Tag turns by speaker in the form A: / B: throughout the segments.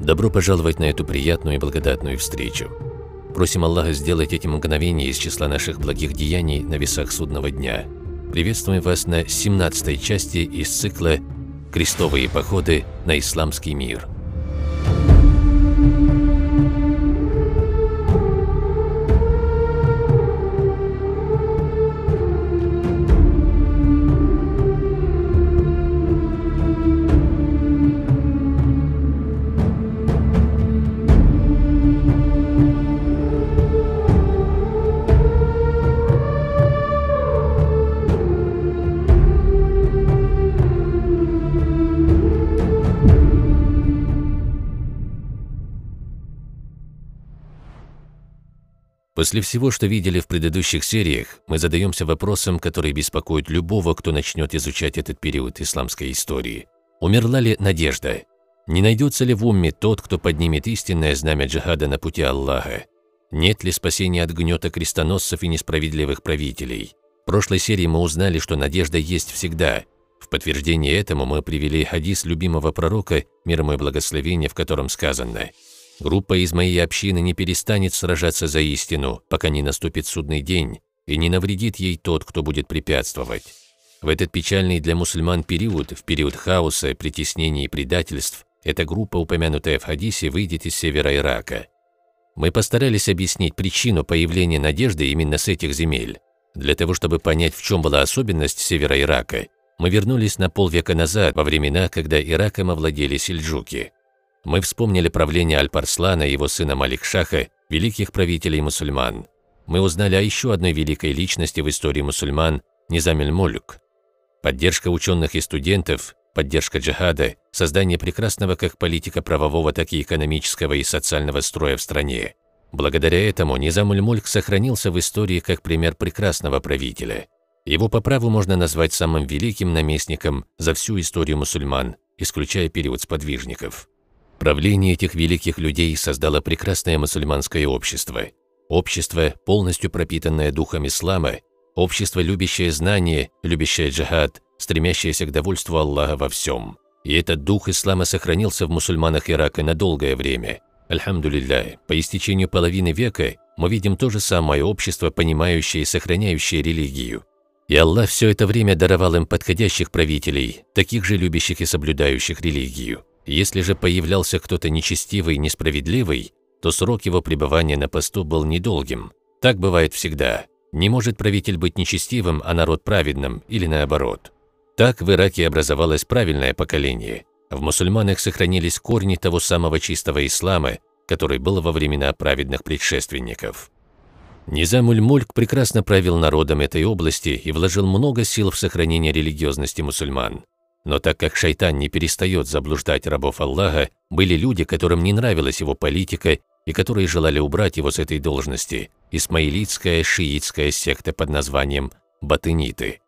A: Добро пожаловать на эту приятную и благодатную встречу. Просим Аллаха сделать эти мгновения из числа наших благих деяний на весах судного дня. Приветствуем вас на 17 части из цикла «Крестовые походы на исламский мир». После всего, что видели в предыдущих сериях, мы задаемся вопросом, который беспокоит любого, кто начнет изучать этот период исламской истории. Умерла ли надежда? Не найдется ли в умме тот, кто поднимет истинное знамя джихада на пути Аллаха? Нет ли спасения от гнета крестоносцев и несправедливых правителей? В прошлой серии мы узнали, что надежда есть всегда. В подтверждение этому мы привели хадис любимого пророка, мир ему и благословение, в котором сказано – Группа из моей общины не перестанет сражаться за истину, пока не наступит судный день, и не навредит ей тот, кто будет препятствовать. В этот печальный для мусульман период, в период хаоса, притеснений и предательств, эта группа, упомянутая в хадисе, выйдет из севера Ирака. Мы постарались объяснить причину появления надежды именно с этих земель. Для того, чтобы понять, в чем была особенность севера Ирака, мы вернулись на полвека назад, во времена, когда Ираком овладели сельджуки. Мы вспомнили правление Аль-Парслана и его сына Малик-Шаха, великих правителей мусульман. Мы узнали о еще одной великой личности в истории мусульман – Низамель-Мулюк. Поддержка ученых и студентов, поддержка джихада, создание прекрасного как политика правового, так и экономического и социального строя в стране. Благодаря этому Низамуль-Мульк сохранился в истории как пример прекрасного правителя. Его по праву можно назвать самым великим наместником за всю историю мусульман, исключая период сподвижников. Правление этих великих людей создало прекрасное мусульманское общество. Общество, полностью пропитанное духом ислама, общество, любящее знание, любящее джихад, стремящееся к довольству Аллаха во всем. И этот дух ислама сохранился в мусульманах Ирака на долгое время. Альхамдулилля, по истечению половины века мы видим то же самое общество, понимающее и сохраняющее религию. И Аллах все это время даровал им подходящих правителей, таких же любящих и соблюдающих религию. Если же появлялся кто-то нечестивый и несправедливый, то срок его пребывания на посту был недолгим. Так бывает всегда. Не может правитель быть нечестивым, а народ праведным, или наоборот. Так в Ираке образовалось правильное поколение. В мусульманах сохранились корни того самого чистого ислама, который был во времена праведных предшественников. Низамуль-Мульк прекрасно правил народом этой области и вложил много сил в сохранение религиозности мусульман. Но так как шайтан не перестает заблуждать рабов Аллаха, были люди, которым не нравилась его политика и которые желали убрать его с этой должности – исмаилитская шиитская секта под названием Батыниты.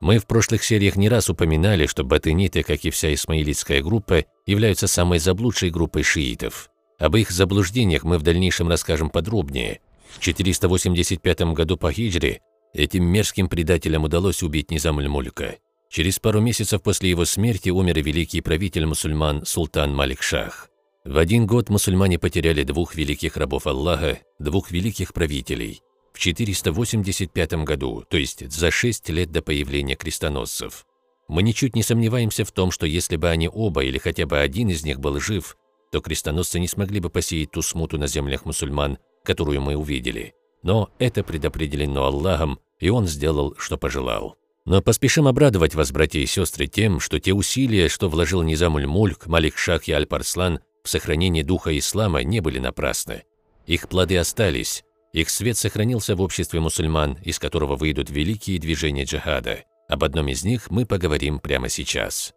A: Мы в прошлых сериях не раз упоминали, что батыниты, как и вся исмаилитская группа, являются самой заблудшей группой шиитов. Об их заблуждениях мы в дальнейшем расскажем подробнее. В 485 году по хиджре этим мерзким предателям удалось убить Низамуль-Мулька. Через пару месяцев после его смерти умер великий правитель мусульман Султан Малик-Шах. В один год мусульмане потеряли двух великих рабов Аллаха, двух великих правителей. В 485 году, то есть за шесть лет до появления крестоносцев. Мы ничуть не сомневаемся в том, что если бы они оба или хотя бы один из них был жив, то крестоносцы не смогли бы посеять ту смуту на землях мусульман, которую мы увидели. Но это предопределено Аллахом, и Он сделал, что пожелал. Но поспешим обрадовать вас, братья и сестры, тем, что те усилия, что вложил Низамуль-Мульк, Малик-Шах и Аль-Парслан в сохранение духа ислама, не были напрасны. Их плоды остались, их свет сохранился в обществе мусульман, из которого выйдут великие движения джихада. Об одном из них мы поговорим прямо сейчас.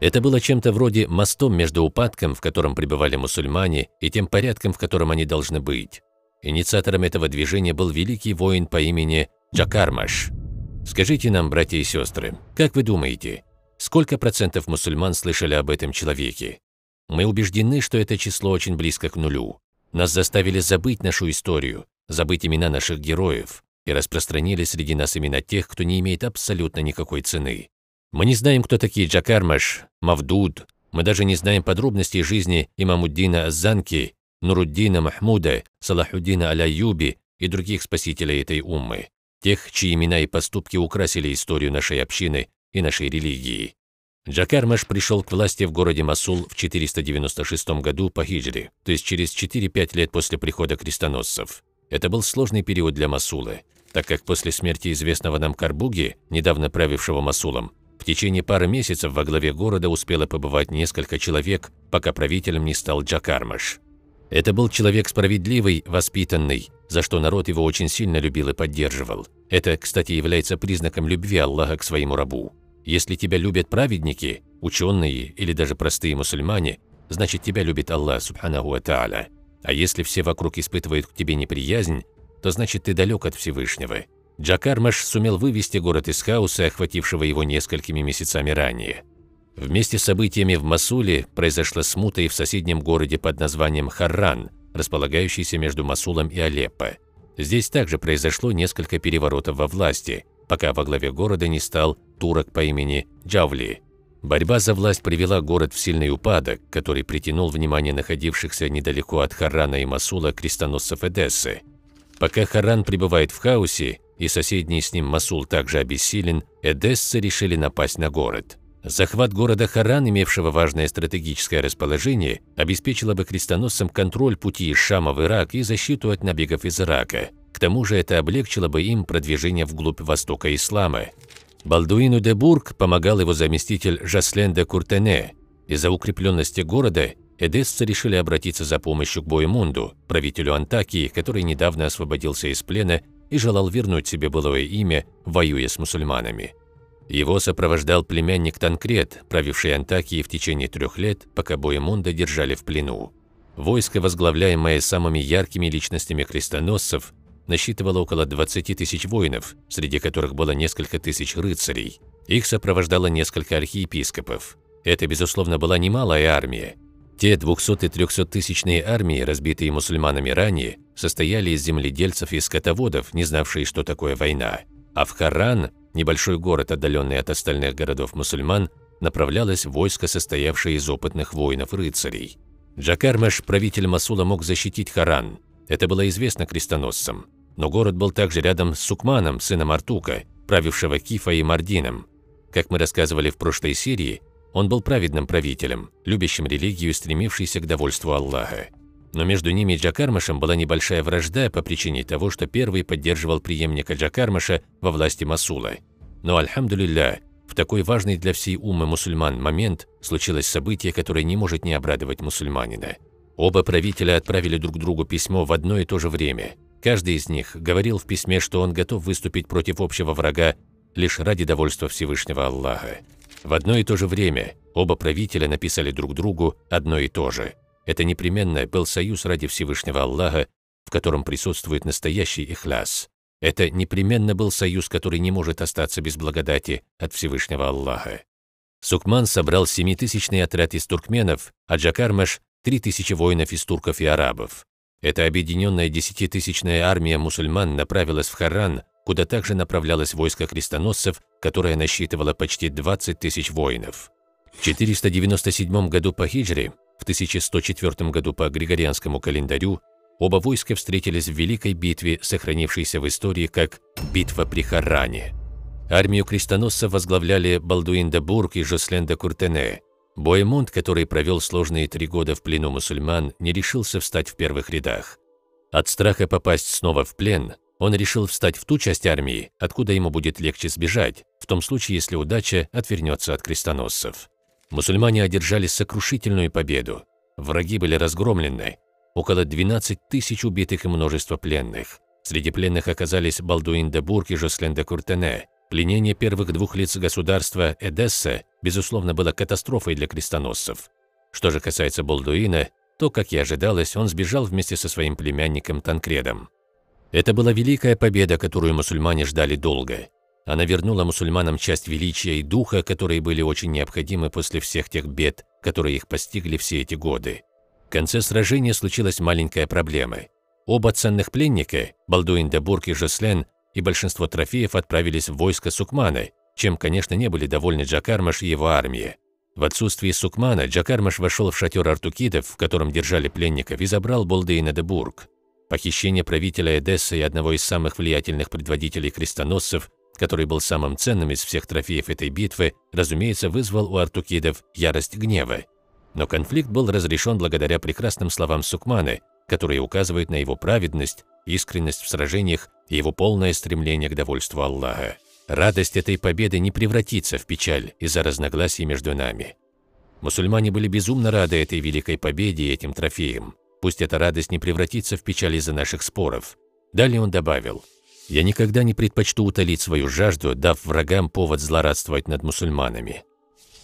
A: Это было чем-то вроде мостом между упадком, в котором пребывали мусульмане, и тем порядком, в котором они должны быть. Инициатором этого движения был великий воин по имени Джакармаш – Скажите нам, братья и сестры, как вы думаете, сколько процентов мусульман слышали об этом человеке? Мы убеждены, что это число очень близко к нулю. Нас заставили забыть нашу историю, забыть имена наших героев и распространили среди нас имена тех, кто не имеет абсолютно никакой цены. Мы не знаем, кто такие Джакармаш, Мавдуд, Мы даже не знаем подробностей жизни имамуддина Азанки, Нуруддина Махмуда, Салахуддина Аляюби и других спасителей этой уммы, тех, чьи имена и поступки украсили историю нашей общины и нашей религии. Джакармаш пришел к власти в городе Масул в 496 году по хиджре, то есть через 4-5 лет после прихода крестоносцев. Это был сложный период для Масула, так как после смерти известного нам Карбуги, недавно правившего Масулом, в течение пары месяцев во главе города успело побывать несколько человек, пока правителем не стал Джакармаш. Это был человек справедливый, воспитанный, за что народ его очень сильно любил и поддерживал. Это, кстати, является признаком любви Аллаха к своему рабу. Если тебя любят праведники, ученые или даже простые мусульмане, значит тебя любит Аллах, субханаху ва та'аля. А если все вокруг испытывают к тебе неприязнь, то значит ты далек от Всевышнего. Джакармаш сумел вывести город из хаоса, охватившего его несколькими месяцами ранее. Вместе с событиями в Масуле произошла смута и в соседнем городе под названием Харран, располагающийся между Масулом и Алеппо. Здесь также произошло несколько переворотов во власти, пока во главе города не стал турок по имени Джавли. Борьба за власть привела город в сильный упадок, который притянул внимание находившихся недалеко от Харрана и Масула крестоносцев Эдессы. Пока Харран пребывает в хаосе, и соседний с ним Масул также обессилен, эдессы решили напасть на город. Захват города Харан, имевшего важное стратегическое расположение, обеспечило бы крестоносцам контроль пути из Шама в Ирак и защиту от набегов из Ирака. К тому же это облегчило бы им продвижение вглубь востока ислама. Балдуину де Бург помогал его заместитель Жаслен де Куртене. Из-за укрепленности города эдесцы решили обратиться за помощью к Боемунду, правителю Антакии, который недавно освободился из плена и желал вернуть себе былое имя, воюя с мусульманами. Его сопровождал племянник Танкрет, правивший Антакией в течение трех лет, пока Боемонда держали в плену. Войско, возглавляемое самыми яркими личностями крестоносцев, насчитывало около 20 тысяч воинов, среди которых было несколько тысяч рыцарей. Их сопровождало несколько архиепископов. Это, безусловно, была немалая армия. Те 200- и 300-тысячные армии, разбитые мусульманами ранее, состояли из земледельцев и скотоводов, не знавшие, что такое война. А в Харан небольшой город, отдаленный от остальных городов мусульман, направлялось войско, состоявшее из опытных воинов-рыцарей. Джакармеш, правитель Масула, мог защитить Харан. Это было известно крестоносцам. Но город был также рядом с Сукманом, сыном Артука, правившего Кифа и Мардином. Как мы рассказывали в прошлой серии, он был праведным правителем, любящим религию и стремившийся к довольству Аллаха. Но между ними и Джакармашем была небольшая вражда по причине того, что первый поддерживал преемника Джакармаша во власти Масула. Но, альхамдулилля, в такой важный для всей уммы мусульман момент случилось событие, которое не может не обрадовать мусульманина. Оба правителя отправили друг другу письмо в одно и то же время. Каждый из них говорил в письме, что он готов выступить против общего врага лишь ради довольства Всевышнего Аллаха. В одно и то же время оба правителя написали друг другу одно и то же – это непременно был союз ради Всевышнего Аллаха, в котором присутствует настоящий ихляс. Это непременно был союз, который не может остаться без благодати от Всевышнего Аллаха. Сукман собрал семитысячный отряд из туркменов, а Джакармаш – три тысячи воинов из турков и арабов. Эта объединенная десятитысячная армия мусульман направилась в Харран, куда также направлялось войско крестоносцев, которое насчитывало почти 20 тысяч воинов. В 497 году по хиджре в 1104 году по Григорианскому календарю оба войска встретились в великой битве, сохранившейся в истории как «Битва при Харране». Армию крестоносцев возглавляли Балдуин де Бург и Жослен де Куртене. Боемонт, который провел сложные три года в плену мусульман, не решился встать в первых рядах. От страха попасть снова в плен, он решил встать в ту часть армии, откуда ему будет легче сбежать, в том случае, если удача отвернется от крестоносцев. Мусульмане одержали сокрушительную победу. Враги были разгромлены. Около 12 тысяч убитых и множество пленных. Среди пленных оказались Балдуин де Бург и Жослен де Куртене. Пленение первых двух лиц государства Эдесса, безусловно, было катастрофой для крестоносцев. Что же касается Балдуина, то, как и ожидалось, он сбежал вместе со своим племянником Танкредом. Это была великая победа, которую мусульмане ждали долго. Она вернула мусульманам часть величия и духа, которые были очень необходимы после всех тех бед, которые их постигли все эти годы. В конце сражения случилась маленькая проблема. Оба ценных пленника, Балдуин де Бург и Жослен, и большинство трофеев отправились в войско Сукмана, чем, конечно, не были довольны Джакармаш и его армия. В отсутствие Сукмана Джакармаш вошел в шатер артукидов, в котором держали пленников, и забрал Болдейна де Бург. Похищение правителя Эдессы и одного из самых влиятельных предводителей крестоносцев, который был самым ценным из всех трофеев этой битвы, разумеется, вызвал у артукидов ярость гнева. Но конфликт был разрешен благодаря прекрасным словам Сукманы, которые указывают на его праведность, искренность в сражениях и его полное стремление к довольству Аллаха. Радость этой победы не превратится в печаль из-за разногласий между нами. Мусульмане были безумно рады этой великой победе и этим трофеям. Пусть эта радость не превратится в печаль из-за наших споров. Далее он добавил, «Я никогда не предпочту утолить свою жажду, дав врагам повод злорадствовать над мусульманами».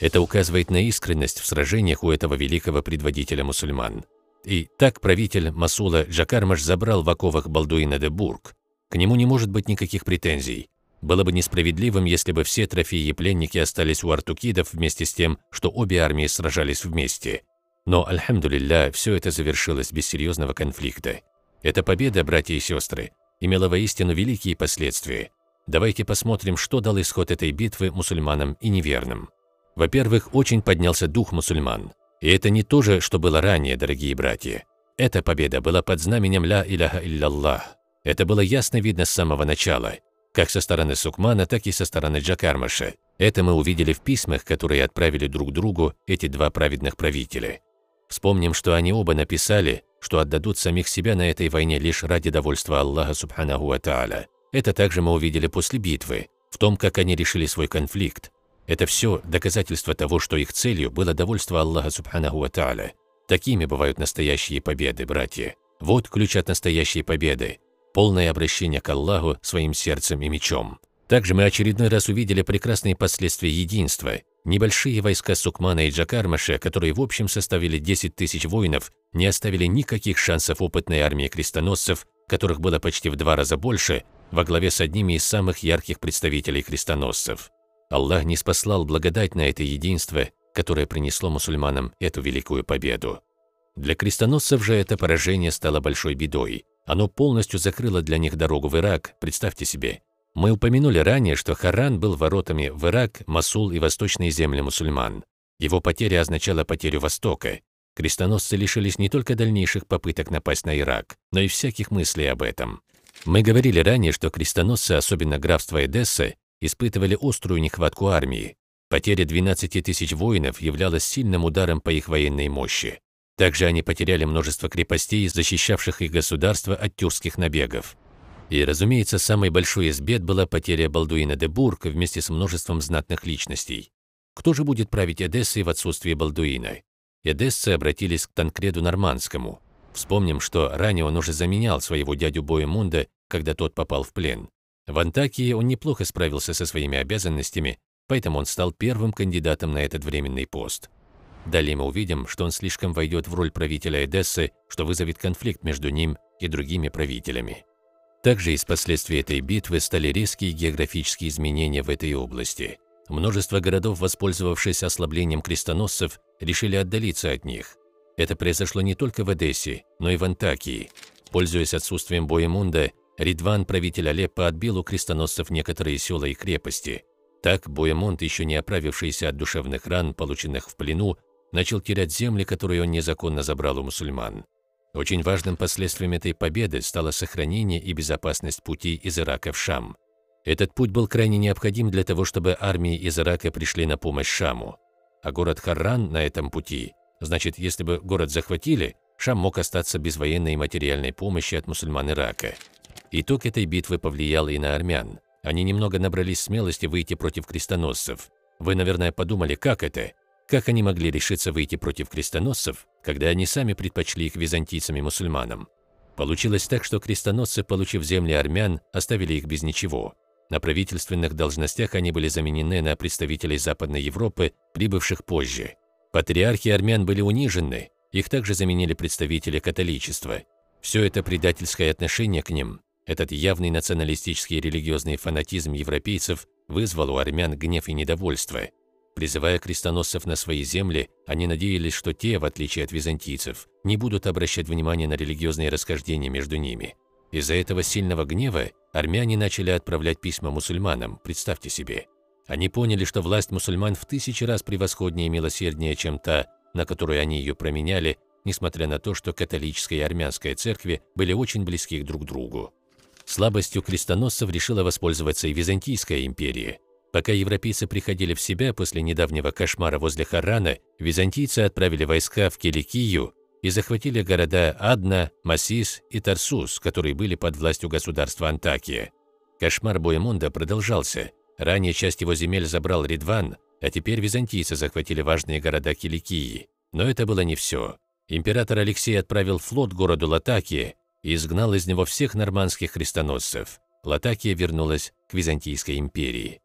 A: Это указывает на искренность в сражениях у этого великого предводителя мусульман. И так правитель Масула Джакармаш забрал в оковах Балдуина де Бург. К нему не может быть никаких претензий. Было бы несправедливым, если бы все трофеи и пленники остались у артукидов вместе с тем, что обе армии сражались вместе. Но, альхамдулилля, все это завершилось без серьезного конфликта. Эта победа, братья и сестры, имела воистину великие последствия. Давайте посмотрим, что дал исход этой битвы мусульманам и неверным. Во-первых, очень поднялся дух мусульман. И это не то же, что было ранее, дорогие братья. Эта победа была под знаменем «Ля иляха илляллах». Это было ясно видно с самого начала – как со стороны Сукмана, так и со стороны Джакармаша. Это мы увидели в письмах, которые отправили друг другу эти два праведных правителя. Вспомним, что они оба написали, что отдадут самих себя на этой войне лишь ради довольства Аллаха Субханаху Ва Тааля. Это также мы увидели после битвы, в том, как они решили свой конфликт. Это все доказательство того, что их целью было довольство Аллаха Субханаху Ва Тааля. Такими бывают настоящие победы, братья. Вот ключ от настоящей победы полное обращение к Аллаху своим сердцем и мечом. Также мы очередной раз увидели прекрасные последствия единства. Небольшие войска Сукмана и Джакармаша, которые в общем составили 10 тысяч воинов, не оставили никаких шансов опытной армии крестоносцев, которых было почти в два раза больше, во главе с одними из самых ярких представителей крестоносцев. Аллах не спаслал благодать на это единство, которое принесло мусульманам эту великую победу. Для крестоносцев же это поражение стало большой бедой. Оно полностью закрыло для них дорогу в Ирак, представьте себе. Мы упомянули ранее, что Харан был воротами в Ирак, Масул и восточные земли мусульман. Его потеря означала потерю Востока. Крестоносцы лишились не только дальнейших попыток напасть на Ирак, но и всяких мыслей об этом. Мы говорили ранее, что крестоносцы, особенно графство Эдесса, испытывали острую нехватку армии. Потеря 12 тысяч воинов являлась сильным ударом по их военной мощи. Также они потеряли множество крепостей, защищавших их государство от тюркских набегов. И, разумеется, самой большой из бед была потеря Балдуина де Бург вместе с множеством знатных личностей. Кто же будет править Эдессой в отсутствии Балдуина? Эдессы обратились к Танкреду Нормандскому. Вспомним, что ранее он уже заменял своего дядю Боемунда, когда тот попал в плен. В Антакии он неплохо справился со своими обязанностями, поэтому он стал первым кандидатом на этот временный пост. Далее мы увидим, что он слишком войдет в роль правителя Эдессы, что вызовет конфликт между ним и другими правителями. Также из последствий этой битвы стали резкие географические изменения в этой области. Множество городов, воспользовавшись ослаблением крестоносцев, решили отдалиться от них. Это произошло не только в Эдессе, но и в Антакии. Пользуясь отсутствием Боемунда, Ридван, правитель Алеппо, отбил у крестоносцев некоторые села и крепости. Так Боемунд, еще не оправившийся от душевных ран, полученных в плену, начал терять земли, которые он незаконно забрал у мусульман. Очень важным последствием этой победы стало сохранение и безопасность пути из Ирака в Шам. Этот путь был крайне необходим для того, чтобы армии из Ирака пришли на помощь Шаму. А город Харран на этом пути, значит, если бы город захватили, Шам мог остаться без военной и материальной помощи от мусульман Ирака. Итог этой битвы повлиял и на армян. Они немного набрались смелости выйти против крестоносцев. Вы, наверное, подумали, как это? Как они могли решиться выйти против крестоносцев, когда они сами предпочли их византийцам и мусульманам? Получилось так, что крестоносцы, получив земли армян, оставили их без ничего. На правительственных должностях они были заменены на представителей Западной Европы, прибывших позже. Патриархи армян были унижены, их также заменили представители католичества. Все это предательское отношение к ним, этот явный националистический и религиозный фанатизм европейцев вызвал у армян гнев и недовольство – Призывая крестоносцев на свои земли, они надеялись, что те, в отличие от византийцев, не будут обращать внимания на религиозные расхождения между ними. Из-за этого сильного гнева армяне начали отправлять письма мусульманам, представьте себе. Они поняли, что власть мусульман в тысячи раз превосходнее и милосерднее, чем та, на которую они ее променяли, несмотря на то, что католическая и армянская церкви были очень близки друг к другу. Слабостью крестоносцев решила воспользоваться и Византийская империя. Пока европейцы приходили в себя после недавнего кошмара возле Харрана, византийцы отправили войска в Киликию и захватили города Адна, Масис и Тарсус, которые были под властью государства Антакия. Кошмар Боемонда продолжался. Ранее часть его земель забрал Ридван, а теперь византийцы захватили важные города Киликии. Но это было не все. Император Алексей отправил флот городу Латакия и изгнал из него всех нормандских крестоносцев. Латакия вернулась к Византийской империи.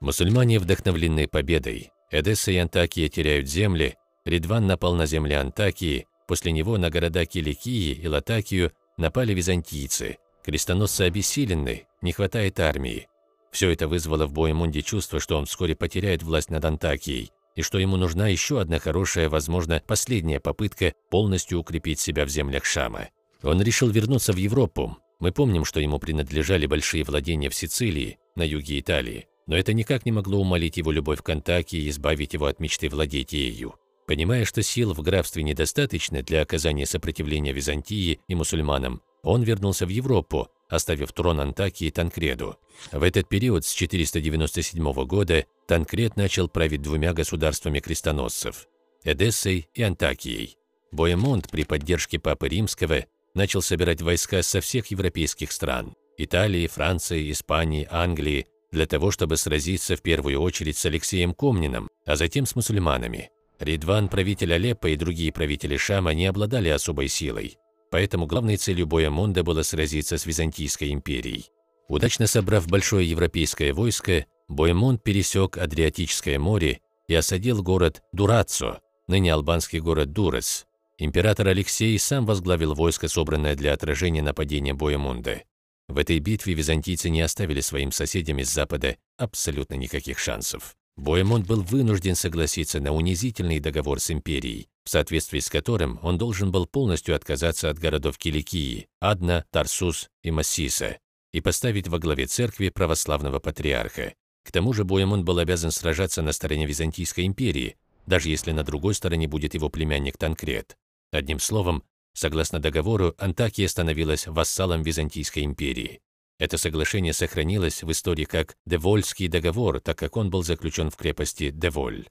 A: Мусульмане, вдохновленные победой, Эдесса и Антакия теряют земли, Ридван напал на земли Антакии, после него на города Киликии и Латакию напали византийцы. Крестоносцы обессилены, не хватает армии. Все это вызвало в Боемунде чувство, что он вскоре потеряет власть над Антакией, и что ему нужна еще одна хорошая, возможно, последняя попытка полностью укрепить себя в землях Шама. Он решил вернуться в Европу. Мы помним, что ему принадлежали большие владения в Сицилии, на юге Италии, но это никак не могло умолить его любовь к Антакии и избавить его от мечты владеть ею. Понимая, что сил в графстве недостаточно для оказания сопротивления Византии и мусульманам, он вернулся в Европу, оставив трон Антакии Танкреду. В этот период с 497 года Танкред начал править двумя государствами крестоносцев – Эдессой и Антакией. Боемонт при поддержке Папы Римского начал собирать войска со всех европейских стран – Италии, Франции, Испании, Англии, для того, чтобы сразиться в первую очередь с Алексеем Комниным, а затем с мусульманами. Ридван, правитель Алеппо и другие правители Шама не обладали особой силой, поэтому главной целью боя Монда было сразиться с Византийской империей. Удачно собрав большое европейское войско, Боемонд пересек Адриатическое море и осадил город Дураццо, ныне албанский город Дурес, Император Алексей сам возглавил войско, собранное для отражения нападения Боемунда. В этой битве византийцы не оставили своим соседям из Запада абсолютно никаких шансов. Боемонд был вынужден согласиться на унизительный договор с империей, в соответствии с которым он должен был полностью отказаться от городов Киликии, Адна, Тарсус и Массиса и поставить во главе церкви православного патриарха. К тому же Боемонд был обязан сражаться на стороне Византийской империи, даже если на другой стороне будет его племянник Танкрет. Одним словом, согласно договору, Антакия становилась вассалом Византийской империи. Это соглашение сохранилось в истории как Девольский договор, так как он был заключен в крепости Деволь.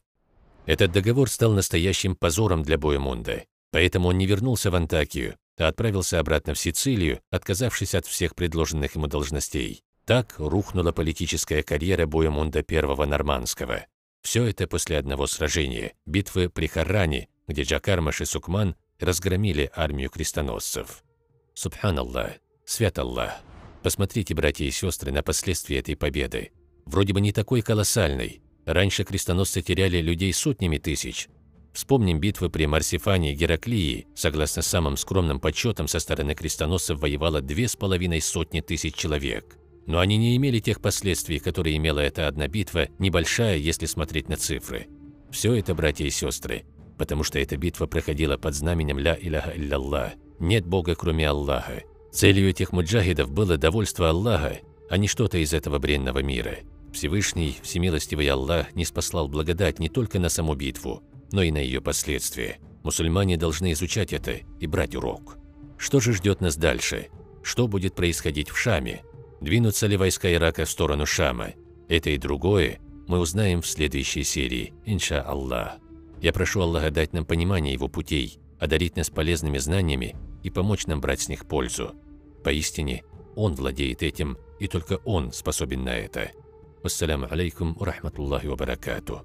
A: Этот договор стал настоящим позором для Боемунда, поэтому он не вернулся в Антакию, а отправился обратно в Сицилию, отказавшись от всех предложенных ему должностей. Так рухнула политическая карьера Боемунда I Нормандского. Все это после одного сражения, битвы при Харране, где Джакармаш и Сукман разгромили армию крестоносцев. Субханаллах, свят Аллах. Посмотрите, братья и сестры, на последствия этой победы. Вроде бы не такой колоссальной. Раньше крестоносцы теряли людей сотнями тысяч. Вспомним битвы при Марсифане и Гераклии. Согласно самым скромным подсчетам, со стороны крестоносцев воевало две с половиной сотни тысяч человек. Но они не имели тех последствий, которые имела эта одна битва, небольшая, если смотреть на цифры. Все это, братья и сестры, потому что эта битва проходила под знаменем «Ля иляха илляллах» – «Нет Бога, кроме Аллаха». Целью этих муджахидов было довольство Аллаха, а не что-то из этого бренного мира. Всевышний, всемилостивый Аллах, не спаслал благодать не только на саму битву, но и на ее последствия. Мусульмане должны изучать это и брать урок. Что же ждет нас дальше? Что будет происходить в Шаме? Двинутся ли войска Ирака в сторону Шама? Это и другое мы узнаем в следующей серии, инша Аллах. Я прошу Аллаха дать нам понимание Его путей, одарить нас полезными знаниями и помочь нам брать с них пользу. Поистине, Он владеет этим, и только Он способен на это. Вассаляму алейкум рахматуллахи ва.